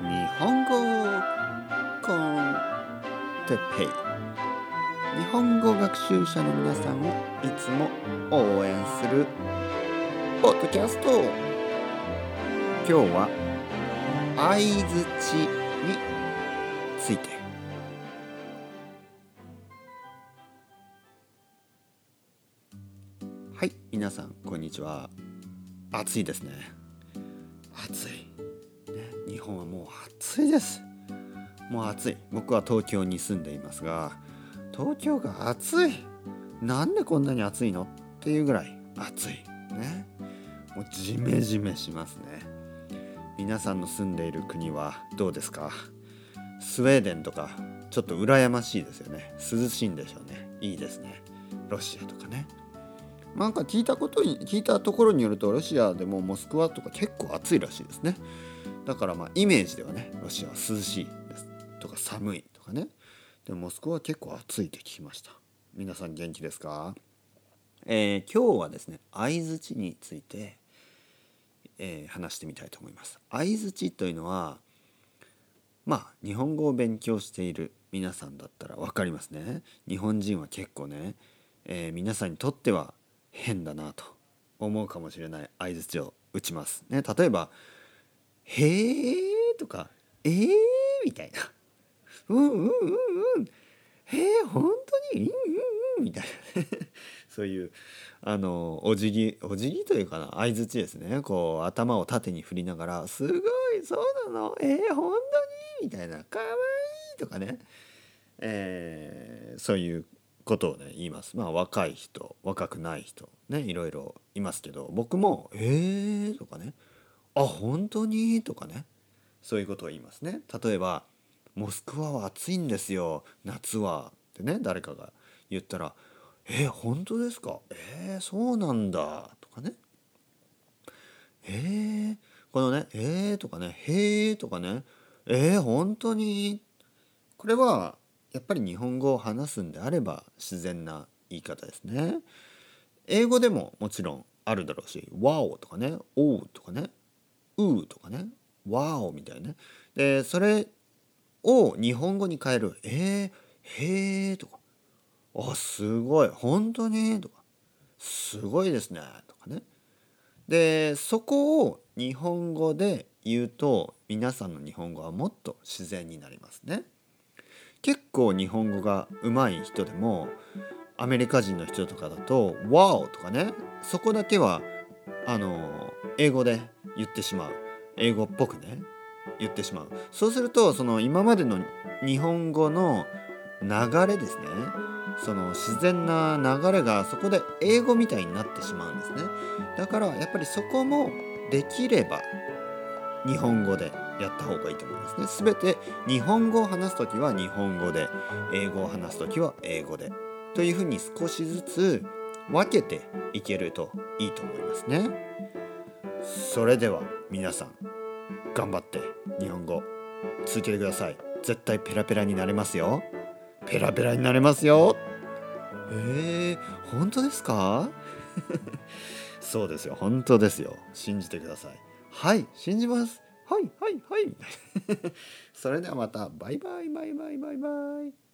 日本語コンテペイ。日本語学習者の皆さんをいつも応援するポッドキャスト。今日は相づちについて。はい皆さんこんにちは。暑いですね。暑い。暑いです。もう暑い。僕は東京に住んでいますが東京が暑い。なんでこんなに暑いのっていうぐらい暑い。ね。もうジメジメしますね。皆さんの住んでいる国はどうですか？スウェーデンとかちょっと羨ましいですよね。涼しいんでしょうね。いいですね。ロシアとかね。なんか聞いたことに聞いたところによるとロシアでもモスクワとか結構暑いらしいですね。だからまあイメージではねロシアは涼しいですとか寒いとかね。でもモスクワは結構暑いって聞きました。皆さん元気ですか、えー、今日はですね相づちについて、えー、話してみたいと思います。相づちというのはまあ日本語を勉強している皆さんだったら分かりますね。日本人は結構ね、えー、皆さんにとっては変だなと思うかもしれない相づちを打ちますね例えばへえとか、えーみたいな。うんうんうんうん。へえ、本当にうんうんうんみたいな。そういう、あの、お辞儀、お辞儀というかな、相づちですね。こう、頭を縦に振りながら、すごい、そうなのえー、本当にみたいな、かわいいとかね。えー、そういうことをね言いますまあ若い人若くない人ねいろいろいますけど僕も「えー」とかねあ本当に?」とかねそういうことを言いますね。例えば「モスクワは暑いんですよ夏は」ってね誰かが言ったら「えー、本当ですか？えー、そうなんだ」とかね「えー、このね「えー」とかね「へー」とかね「えー、本当に?」これはやっぱり日本語を話すんであれば自然な言い方ですね。英語でももちろんあるだろうし「Wow」とかね「おう」とかねうとかねわおみたいなね。でそれを日本語に変える。えー、へえとか。あすごい。本当にとか。すごいですね。とかね。でそこを日本語で言うと皆さんの日本語はもっと自然になりますね。結構日本語が上手い人でもアメリカ人の人とかだと「Wow」とかねそこだけはあの英語で言ってしまう。英語っぽくね言ってしまう。そうするとその今までの日本語の流れですね。その自然な流れがそこで英語みたいになってしまうんですね。だからやっぱりそこもできれば日本語でやった方がいいと思いますね。全て日本語を話す時は日本語で英語を話す時は英語で。というふうに少しずつ分けていけるといいと思いますね。それでは皆さん頑張って日本語続けてください。絶対ペラペラになれますよ。ペラペラになれますよ。えー、本当ですか？そうですよ。本当ですよ。信じてください。はい信じます。はいはいはい。それではまた。バイバイバイバイバイバイ。